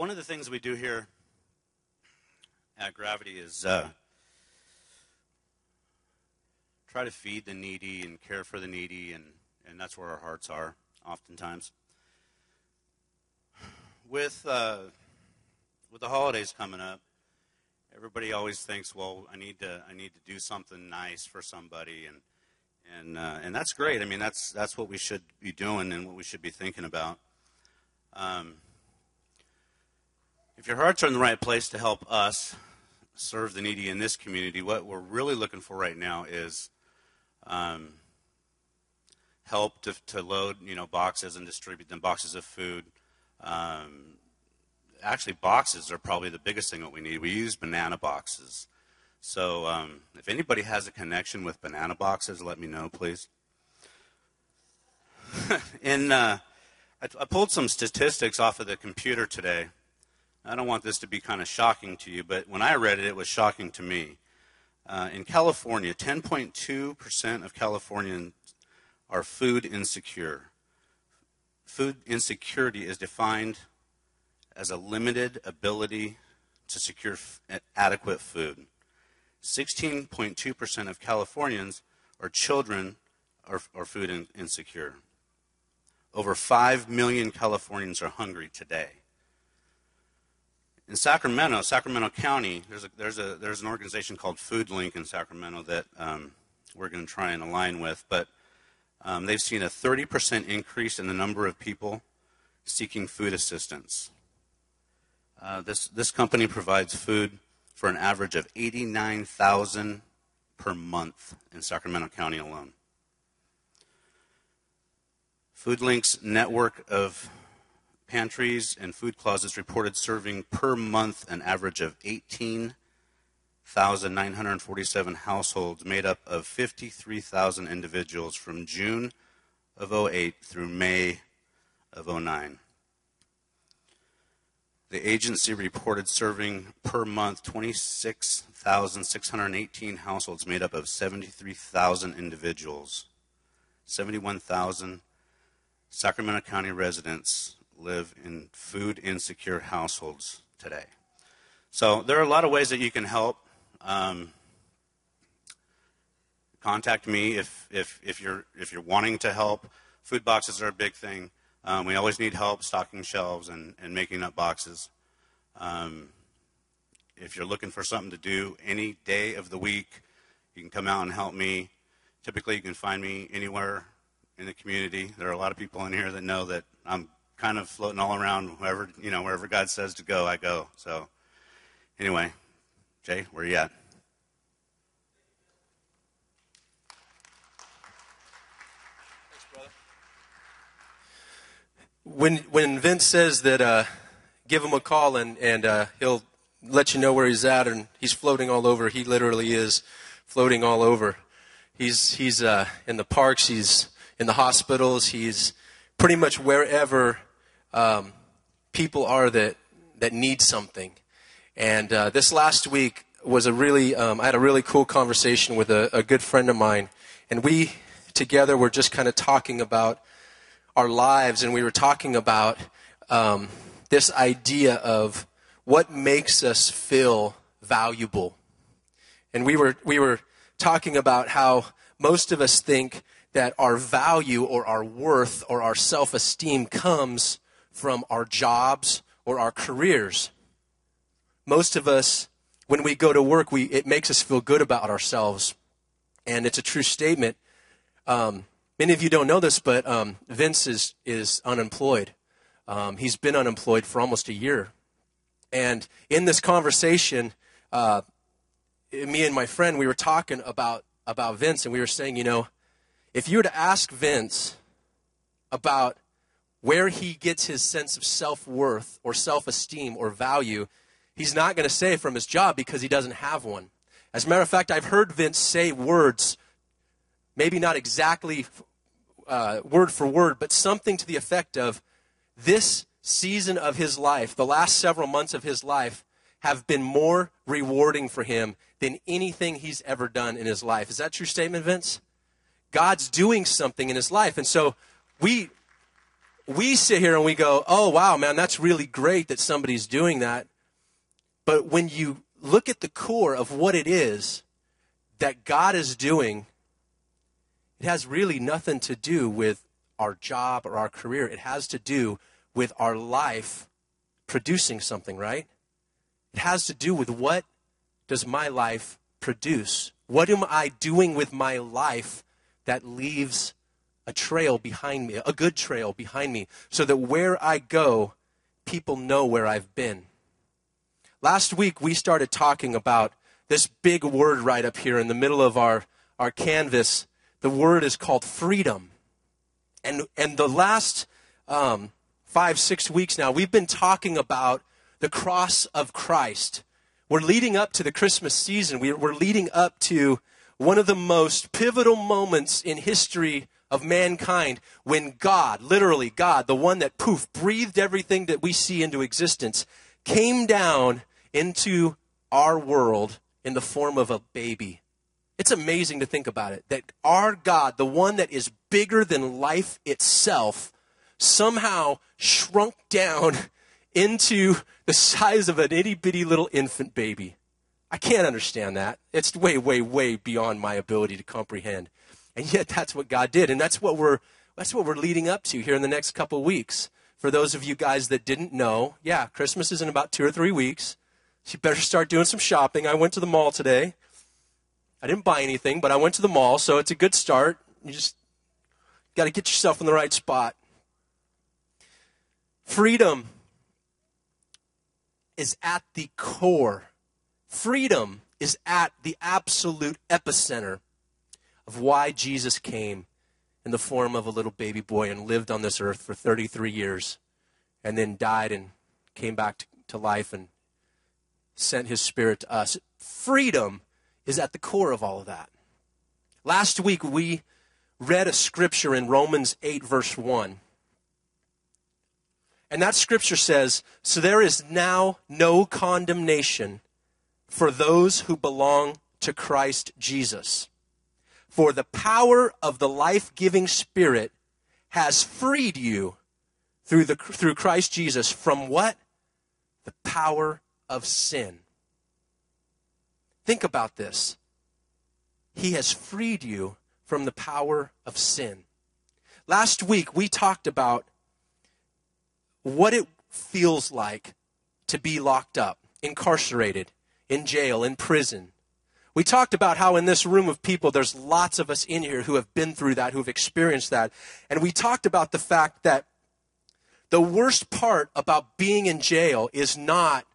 One of the things we do here at Gravity is uh, try to feed the needy and care for the needy, and, and that's where our hearts are oftentimes. With uh, with the holidays coming up, everybody always thinks, "Well, I need to I need to do something nice for somebody," and and uh, and that's great. I mean, that's that's what we should be doing and what we should be thinking about. Um, if your hearts are in the right place to help us serve the needy in this community, what we're really looking for right now is um, help to, to load, you know, boxes and distribute them, boxes of food. Um, actually, boxes are probably the biggest thing that we need. We use banana boxes. So um, if anybody has a connection with banana boxes, let me know, please. In, uh, I, I pulled some statistics off of the computer today. I don't want this to be kind of shocking to you, but when I read it, it was shocking to me. Uh, in California, 10.2% of Californians are food insecure. Food insecurity is defined as a limited ability to secure f- adequate food. 16.2% of Californians are children are, are food in, insecure. Over 5 million Californians are hungry today. In Sacramento, Sacramento County, there's, a, there's, a, there's an organization called FoodLink in Sacramento that um, we're going to try and align with, but um, they've seen a 30% increase in the number of people seeking food assistance. Uh, this, this company provides food for an average of 89,000 per month in Sacramento County alone. FoodLink's network of pantries and food closets reported serving per month an average of 18,947 households made up of 53,000 individuals from June of 08 through May of 09. The agency reported serving per month 26,618 households made up of 73,000 individuals. 71,000 Sacramento County residents live in food insecure households today. So there are a lot of ways that you can help. Um, contact me if, if, if, you're, if you're wanting to help. Food boxes are a big thing. Um, we always need help stocking shelves and, and making up boxes. Um, if you're looking for something to do any day of the week, you can come out and help me. Typically, you can find me anywhere in the community. There are a lot of people in here that know that I'm kind of floating all around wherever you know wherever God says to go, I go. So, anyway, Jay, where you at? Thanks, brother. When when Vince says that uh, give him a call and and uh, he'll let you know where he's at and he's floating all over. He literally is floating all over. He's he's uh, in the parks. He's in the hospitals. He's pretty much wherever um, people are that that need something. And uh, this last week was a really um, I had a really cool conversation with a, a good friend of mine, and we together were just kind of talking about our lives, and we were talking about um, this idea of what makes us feel valuable. And we were, we were talking about how most of us think that our value or our worth or our self esteem comes from our jobs or our careers. Most of us, when we go to work, we, it makes us feel good about ourselves. And it's a true statement. Um, Many of you don't know this, but um, Vince is, is unemployed. Um, he's been unemployed for almost a year. And in this conversation, uh, me and my friend, we were talking about, about Vince, and we were saying, you know, if you were to ask Vince about where he gets his sense of self worth or self esteem or value, he's not going to say from his job because he doesn't have one. As a matter of fact, I've heard Vince say words, maybe not exactly uh, word for word, but something to the effect of this season of his life, the last several months of his life, have been more rewarding for him than anything he's ever done in his life. Is that true statement, Vince? God's doing something in his life. And so we we sit here and we go, oh, wow, man, that's really great that somebody's doing that. But when you look at the core of what it is that God is doing, it has really nothing to do with our job or our career. It has to do with our life producing something, right? It has to do with what does my life produce? What am I doing with my life that leaves a trail behind me, a good trail behind me, so that where I go, people know where I've been? Last week, we started talking about this big word right up here in the middle of our, our canvas. The word is called freedom. And, and the last um, five, six weeks now, we've been talking about the cross of Christ. We're leading up to the Christmas season. We're leading up to one of the most pivotal moments in history of mankind when God, literally God, the one that poof, breathed everything that we see into existence, came down into our world in the form of a baby. It's amazing to think about it that our God, the one that is bigger than life itself, somehow shrunk down into the size of an itty bitty little infant baby. I can't understand that. It's way, way, way beyond my ability to comprehend. And yet that's what God did. And that's what we're that's what we're leading up to here in the next couple weeks. For those of you guys that didn't know, yeah, Christmas is in about two or three weeks. So you better start doing some shopping. I went to the mall today. I didn't buy anything, but I went to the mall, so it's a good start. You just got to get yourself in the right spot. Freedom is at the core. Freedom is at the absolute epicenter of why Jesus came in the form of a little baby boy and lived on this earth for 33 years and then died and came back to, to life and sent his spirit to us. Freedom is at the core of all of that. Last week we read a scripture in Romans 8, verse 1. And that scripture says, So there is now no condemnation for those who belong to Christ Jesus. For the power of the life giving Spirit has freed you through, the, through Christ Jesus from what? The power of sin. Think about this. He has freed you from the power of sin. Last week, we talked about what it feels like to be locked up, incarcerated, in jail, in prison. We talked about how in this room of people, there's lots of us in here who have been through that, who have experienced that. And we talked about the fact that the worst part about being in jail is not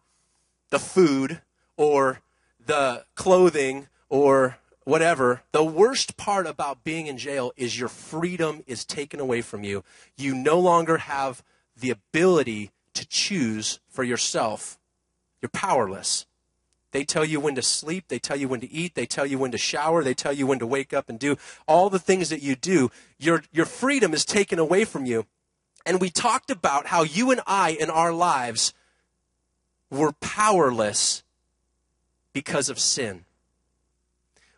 the food or the clothing or whatever. The worst part about being in jail is your freedom is taken away from you. You no longer have the ability to choose for yourself. You're powerless. They tell you when to sleep, they tell you when to eat, they tell you when to shower, they tell you when to wake up and do all the things that you do. Your, your freedom is taken away from you. And we talked about how you and I in our lives were powerless because of sin.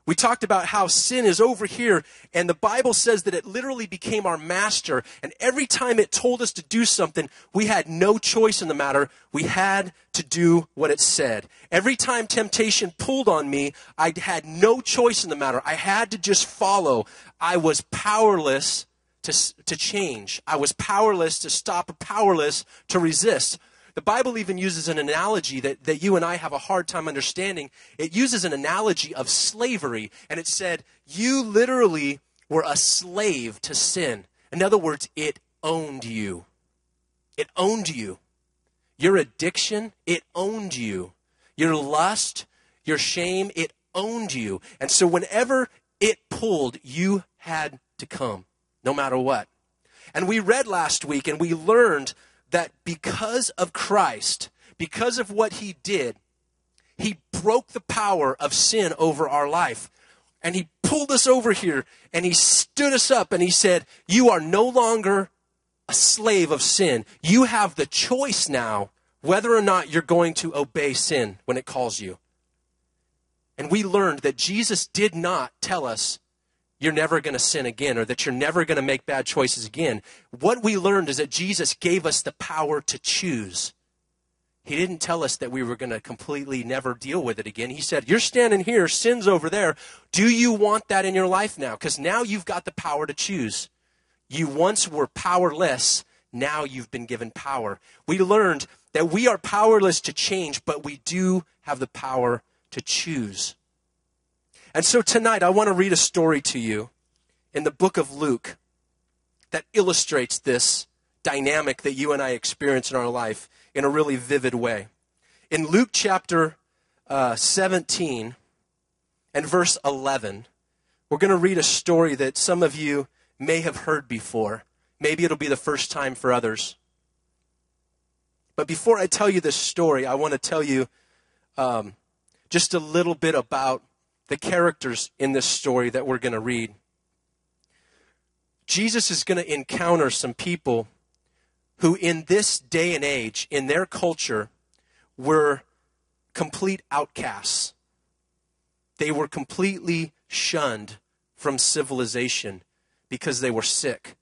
We talked about how sin is over here, and the Bible says that it literally became our master. And every time it told us to do something, we had no choice in the matter. We had to do what it said. Every time temptation pulled on me, I had no choice in the matter. I had to just follow. I was powerless to, to change. I was powerless to stop, powerless to resist. The Bible even uses an analogy that, that you and I have a hard time understanding. It uses an analogy of slavery, and it said, You literally were a slave to sin. In other words, it owned you. It owned you. Your addiction, it owned you. Your lust, your shame, it owned you. And so whenever it pulled, you had to come, no matter what. And we read last week and we learned that because of Christ, because of what he did, he broke the power of sin over our life. And he pulled us over here and he stood us up and he said, You are no longer a slave of sin. You have the choice now whether or not you're going to obey sin when it calls you. And we learned that Jesus did not tell us you're never going to sin again or that you're never going to make bad choices again. What we learned is that Jesus gave us the power to choose. He didn't tell us that we were going to completely never deal with it again. He said, You're standing here, sin's over there. Do you want that in your life now? Because now you've got the power to choose. You once were powerless, now you've been given power. We learned that we are powerless to change, but we do have the power to choose. And so tonight, I want to read a story to you in the book of Luke that illustrates this dynamic that you and I experience in our life in a really vivid way. In Luke chapter uh, 17 and verse 11, we're going to read a story that some of you may have heard before. Maybe it'll be the first time for others. But before I tell you this story, I want to tell you um, just a little bit about the characters in this story that we're going to read. Jesus is going to encounter some people who, in this day and age, in their culture, were complete outcasts. They were completely shunned from civilization because they were sick.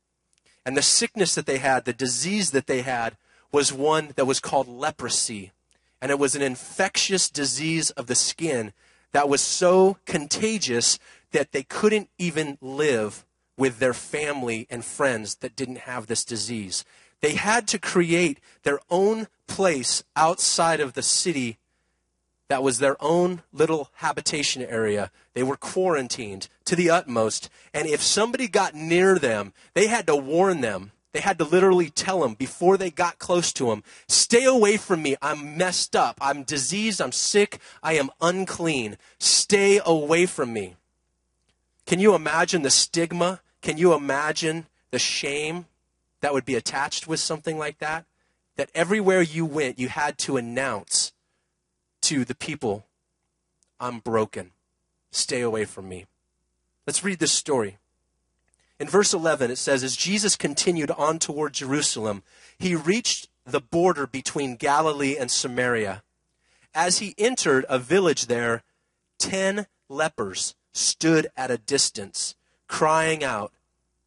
And the sickness that they had, the disease that they had, was one that was called leprosy. And it was an infectious disease of the skin that was so contagious that they couldn't even live with their family and friends that didn't have this disease. They had to create their own place outside of the city that was their own little habitation area. They were quarantined to the utmost. And if somebody got near them, they had to warn them they had to literally tell him before they got close to him, stay away from me. I'm messed up. I'm diseased. I'm sick. I am unclean. Stay away from me. Can you imagine the stigma? Can you imagine the shame that would be attached with something like that? That everywhere you went, you had to announce to the people, I'm broken. Stay away from me. Let's read this story. In verse 11, it says, As Jesus continued on toward Jerusalem, he reached the border between Galilee and Samaria. As he entered a village there, ten lepers stood at a distance, crying out,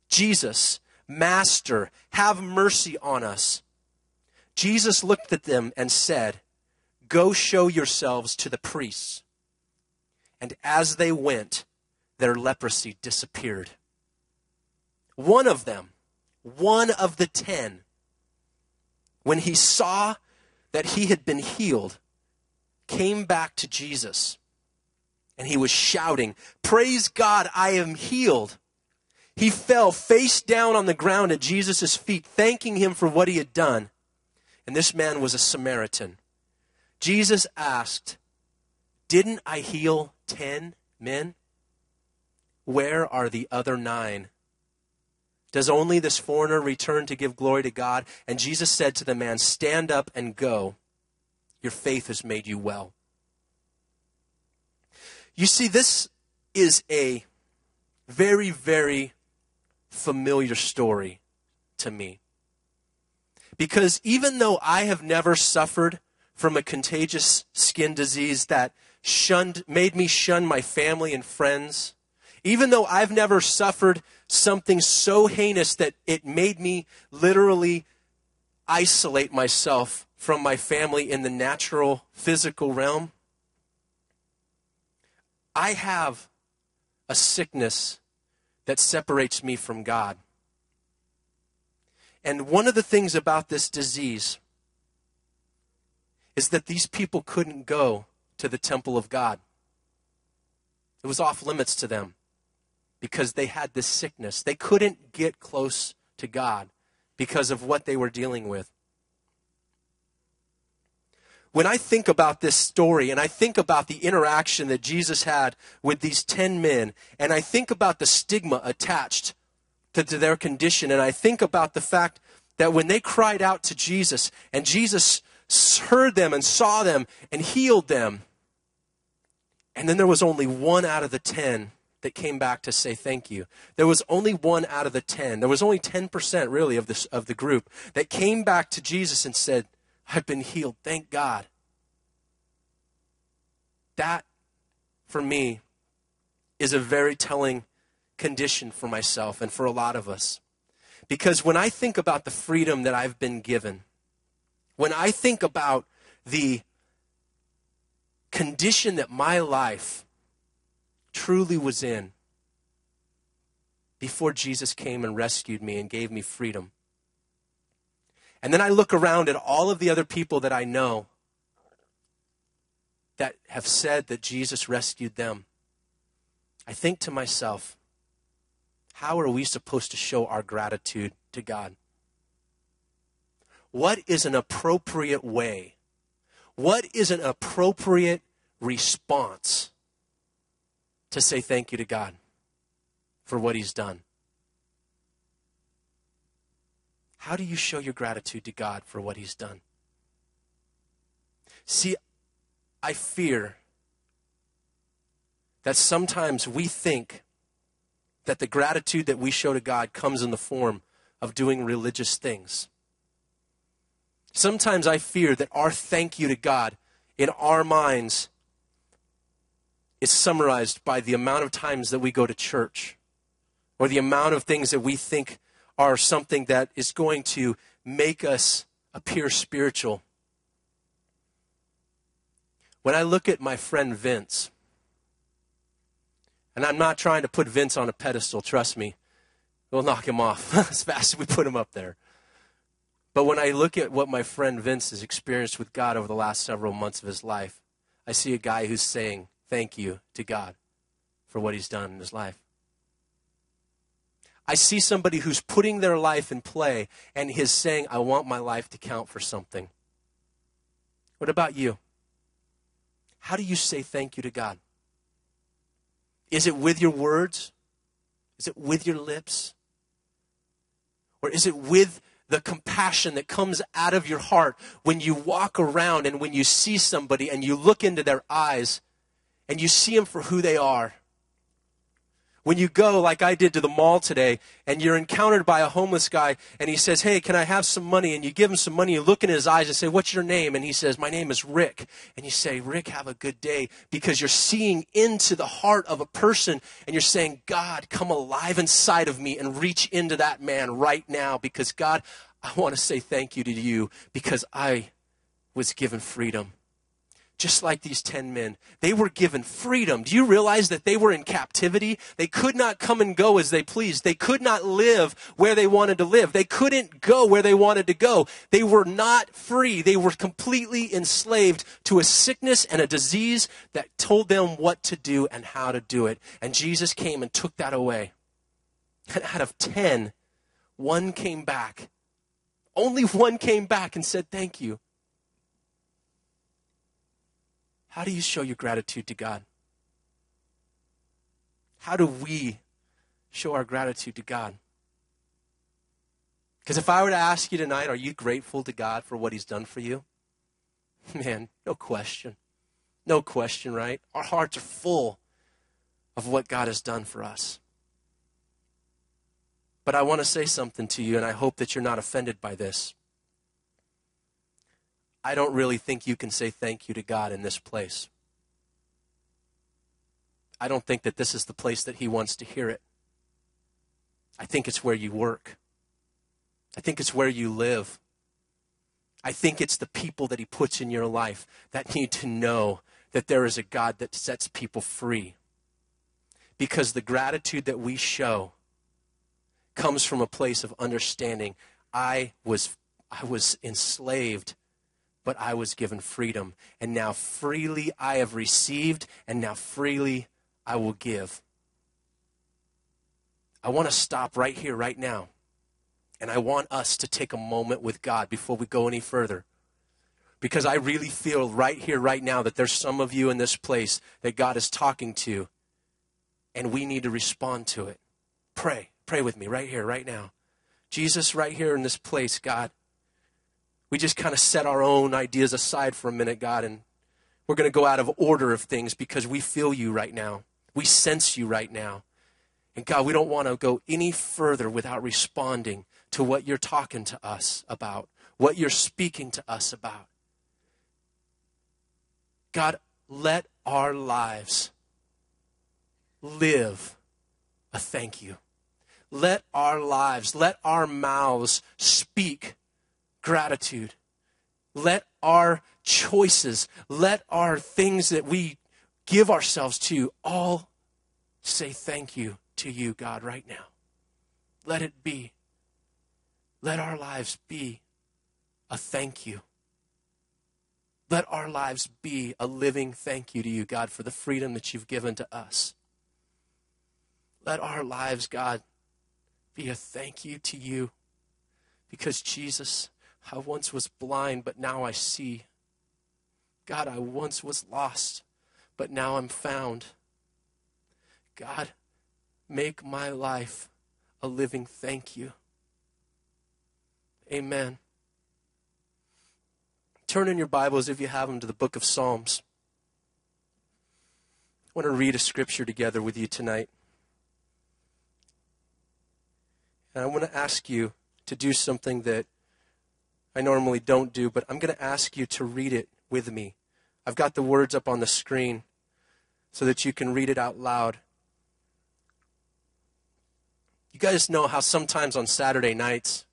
Jesus, Master, have mercy on us. Jesus looked at them and said, Go show yourselves to the priests. And as they went, their leprosy disappeared. One of them, one of the ten, when he saw that he had been healed, came back to Jesus. And he was shouting, Praise God, I am healed. He fell face down on the ground at Jesus' feet, thanking him for what he had done. And this man was a Samaritan. Jesus asked, Didn't I heal ten men? Where are the other nine? Does only this foreigner return to give glory to God? And Jesus said to the man, Stand up and go. Your faith has made you well. You see, this is a very, very familiar story to me. Because even though I have never suffered from a contagious skin disease that shunned, made me shun my family and friends, even though I've never suffered something so heinous that it made me literally isolate myself from my family in the natural physical realm, I have a sickness that separates me from God. And one of the things about this disease is that these people couldn't go to the temple of God. It was off limits to them because they had this sickness. They couldn't get close to God because of what they were dealing with. When I think about this story and I think about the interaction that Jesus had with these 10 men, and I think about the stigma attached to, to their condition, and I think about the fact that when they cried out to Jesus and Jesus heard them and saw them and healed them, and then there was only one out of the 10 that came back to say thank you. There was only one out of the 10. There was only 10% really of this of the group that came back to Jesus and said, "I've been healed. Thank God." That for me is a very telling condition for myself and for a lot of us. Because when I think about the freedom that I've been given, when I think about the condition that my life truly was in before Jesus came and rescued me and gave me freedom. And then I look around at all of the other people that I know that have said that Jesus rescued them. I think to myself, how are we supposed to show our gratitude to God? What is an appropriate way? What is an appropriate response to say thank you to God for what He's done? How do you show your gratitude to God for what He's done? See, I fear that sometimes we think that the gratitude that we show to God comes in the form of doing religious things. Sometimes I fear that our thank you to God in our minds is summarized by the amount of times that we go to church or the amount of things that we think are something that is going to make us appear spiritual. When I look at my friend Vince, and I'm not trying to put Vince on a pedestal, trust me, we'll knock him off as fast as we put him up there. But when I look at what my friend Vince has experienced with God over the last several months of his life, I see a guy who's saying thank you to God for what he's done in his life. I see somebody who's putting their life in play and is saying, I want my life to count for something. What about you? How do you say thank you to God? Is it with your words? Is it with your lips? Or is it with the compassion that comes out of your heart when you walk around and when you see somebody and you look into their eyes and you see them for who they are? When you go, like I did to the mall today, and you're encountered by a homeless guy, and he says, Hey, can I have some money? And you give him some money, you look in his eyes and say, What's your name? And he says, My name is Rick. And you say, Rick, have a good day, because you're seeing into the heart of a person, and you're saying, God, come alive inside of me and reach into that man right now, because God, I want to say thank you to you, because I was given freedom just like these 10 men. They were given freedom. Do you realize that they were in captivity? They could not come and go as they pleased. They could not live where they wanted to live. They couldn't go where they wanted to go. They were not free. They were completely enslaved to a sickness and a disease that told them what to do and how to do it. And Jesus came and took that away. And out of 10, one came back. Only one came back and said, Thank you. How do you show your gratitude to God? How do we show our gratitude to God? Because if I were to ask you tonight, are you grateful to God for what He's done for you? Man, no question. No question, right? Our hearts are full of what God has done for us. But I want to say something to you, and I hope that you're not offended by this. I don't really think you can say thank you to God in this place. I don't think that this is the place that He wants to hear it. I think it's where you work. I think it's where you live. I think it's the people that He puts in your life that need to know that there is a God that sets people free. Because the gratitude that we show comes from a place of understanding I was, I was enslaved but I was given freedom. And now freely I have received, and now freely I will give. I want to stop right here, right now. And I want us to take a moment with God before we go any further. Because I really feel right here, right now, that there's some of you in this place that God is talking to, and we need to respond to it. Pray. Pray with me right here, right now. Jesus, right here in this place, God, we just kind of set our own ideas aside for a minute, God, and we're going to go out of order of things because we feel you right now. We sense you right now. And God, we don't want to go any further without responding to what you're talking to us about, what you're speaking to us about. God, let our lives live a thank you. Let our lives, let our mouths speak gratitude. Let our choices, let our things that we give ourselves to all say thank you to you, God, right now. Let it be. Let our lives be a thank you. Let our lives be a living thank you to you, God, for the freedom that you've given to us. Let our lives, God, be a thank you to you because Jesus, I once was blind, but now I see. God, I once was lost, but now I'm found. God, make my life a living thank you. Amen. Turn in your Bibles, if you have them, to the book of Psalms. I want to read a scripture together with you tonight. And I want to ask you to do something that I normally don't do, but I'm going to ask you to read it with me. I've got the words up on the screen so that you can read it out loud. You guys know how sometimes on Saturday nights,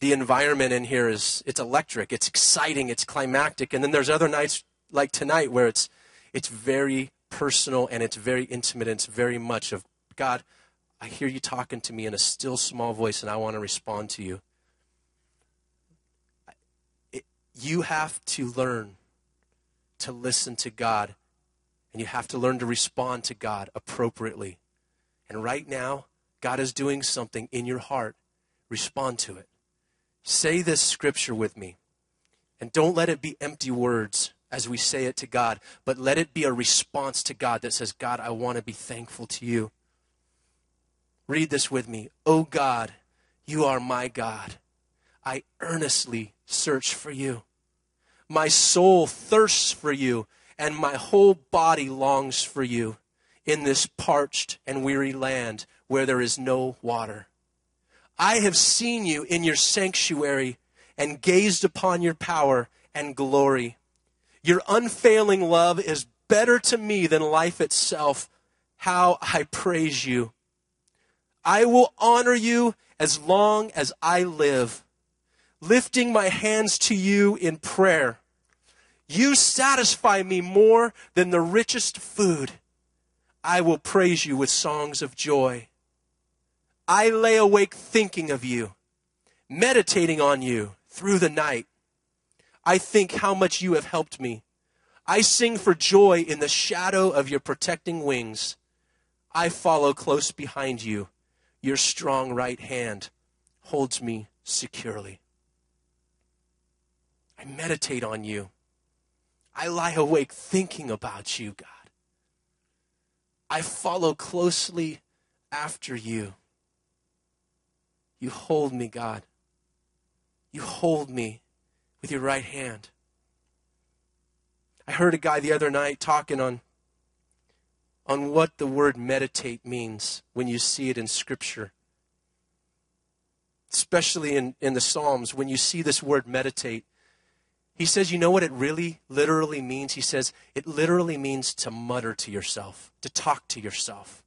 the environment in here is it's electric, it's exciting, it's climactic, and then there's other nights like tonight where it's it's very personal and it's very intimate and it's very much of God, I hear you talking to me in a still small voice and I want to respond to you. It, you have to learn to listen to God and you have to learn to respond to God appropriately. And right now, God is doing something in your heart. Respond to it. Say this scripture with me. And don't let it be empty words as we say it to God, but let it be a response to God that says, God, I want to be thankful to you. Read this with me. Oh God, you are my God. I earnestly search for you. My soul thirsts for you, and my whole body longs for you in this parched and weary land where there is no water. I have seen you in your sanctuary and gazed upon your power and glory. Your unfailing love is better to me than life itself. How I praise you. I will honor you as long as I live, lifting my hands to you in prayer. You satisfy me more than the richest food. I will praise you with songs of joy. I lay awake thinking of you, meditating on you through the night. I think how much you have helped me. I sing for joy in the shadow of your protecting wings. I follow close behind you. Your strong right hand holds me securely. I meditate on you. I lie awake thinking about you, God. I follow closely after you. You hold me, God. You hold me with your right hand. I heard a guy the other night talking on, on what the word meditate means when you see it in Scripture. Especially in, in the Psalms, when you see this word meditate, he says, you know what it really literally means? He says, it literally means to mutter to yourself, to talk to yourself,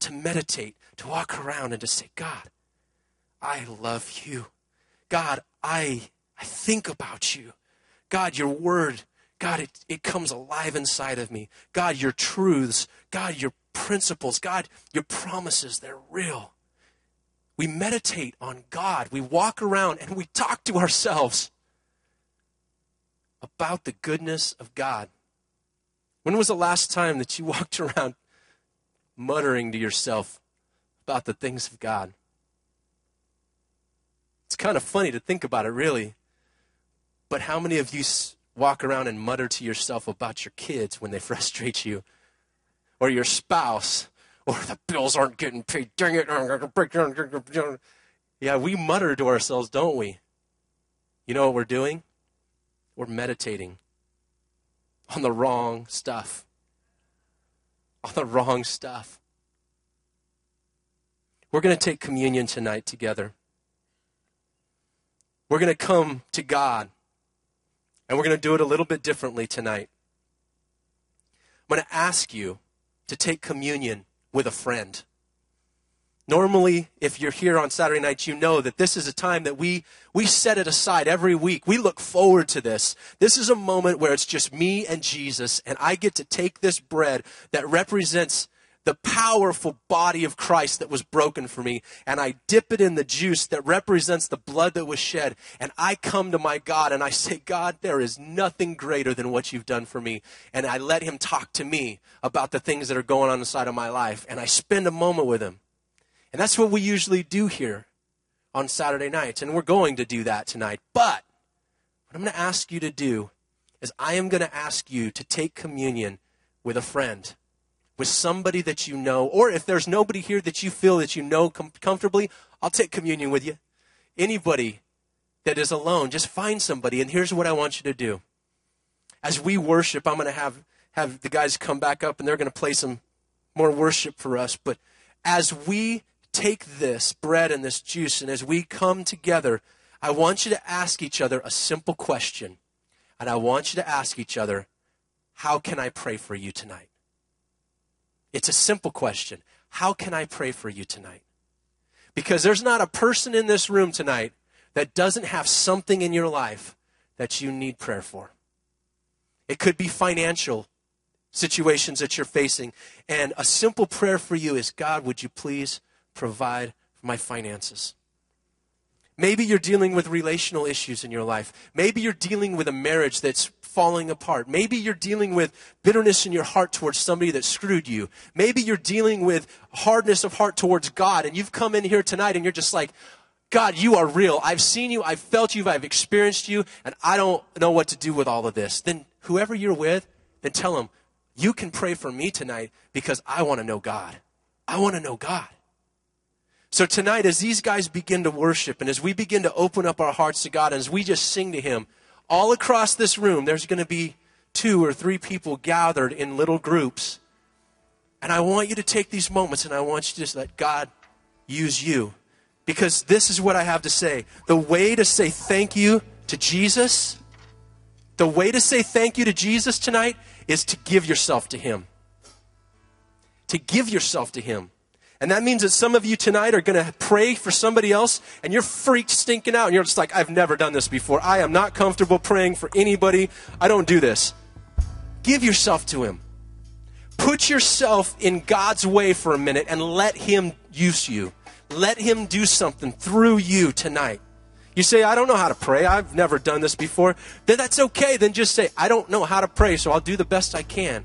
to meditate, to walk around and to say, God, I love you. God, I, I think about you. God, your word, God, it, it comes alive inside of me. God, your truths, God, your principles, God, your promises, they're real. We meditate on God. We walk around and we talk to ourselves about the goodness of God. When was the last time that you walked around muttering to yourself about the things of God? It's kind of funny to think about it, really. But how many of you walk around and mutter to yourself about your kids when they frustrate you? Or your spouse? Or the bills aren't getting paid. Dang it. Yeah, we mutter to ourselves, don't we? You know what we're doing? We're meditating on the wrong stuff. On the wrong stuff. We're going to take communion tonight together. We're going to come to God, and we're going to do it a little bit differently tonight. I'm going to ask you to take communion with a friend. Normally, if you're here on Saturday nights, you know that this is a time that we, we set it aside every week. We look forward to this. This is a moment where it's just me and Jesus, and I get to take this bread that represents the powerful body of Christ that was broken for me, and I dip it in the juice that represents the blood that was shed, and I come to my God and I say, God, there is nothing greater than what you've done for me. And I let him talk to me about the things that are going on inside of my life, and I spend a moment with him. And that's what we usually do here on Saturday nights, and we're going to do that tonight. But what I'm going to ask you to do is I am going to ask you to take communion with a friend with somebody that you know, or if there's nobody here that you feel that you know com- comfortably, I'll take communion with you. Anybody that is alone, just find somebody. And here's what I want you to do. As we worship, I'm going to have, have the guys come back up and they're going to play some more worship for us. But as we take this bread and this juice and as we come together, I want you to ask each other a simple question. And I want you to ask each other, how can I pray for you tonight? It's a simple question. How can I pray for you tonight? Because there's not a person in this room tonight that doesn't have something in your life that you need prayer for. It could be financial situations that you're facing. And a simple prayer for you is God, would you please provide for my finances? Maybe you're dealing with relational issues in your life. Maybe you're dealing with a marriage that's falling apart. Maybe you're dealing with bitterness in your heart towards somebody that screwed you. Maybe you're dealing with hardness of heart towards God and you've come in here tonight and you're just like, God, you are real. I've seen you, I've felt you, I've experienced you, and I don't know what to do with all of this. Then whoever you're with, then tell them, you can pray for me tonight because I want to know God. I want to know God. So tonight, as these guys begin to worship and as we begin to open up our hearts to God, and as we just sing to Him, all across this room, there's going to be two or three people gathered in little groups. And I want you to take these moments and I want you to just let God use you. Because this is what I have to say. The way to say thank you to Jesus, the way to say thank you to Jesus tonight is to give yourself to Him. To give yourself to Him. And that means that some of you tonight are going to pray for somebody else and you're freaked stinking out. And you're just like, I've never done this before. I am not comfortable praying for anybody. I don't do this. Give yourself to Him. Put yourself in God's way for a minute and let Him use you. Let Him do something through you tonight. You say, I don't know how to pray. I've never done this before. Then that's okay. Then just say, I don't know how to pray, so I'll do the best I can.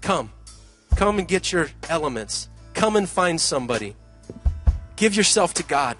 Come. Come and get your elements. Come and find somebody. Give yourself to God.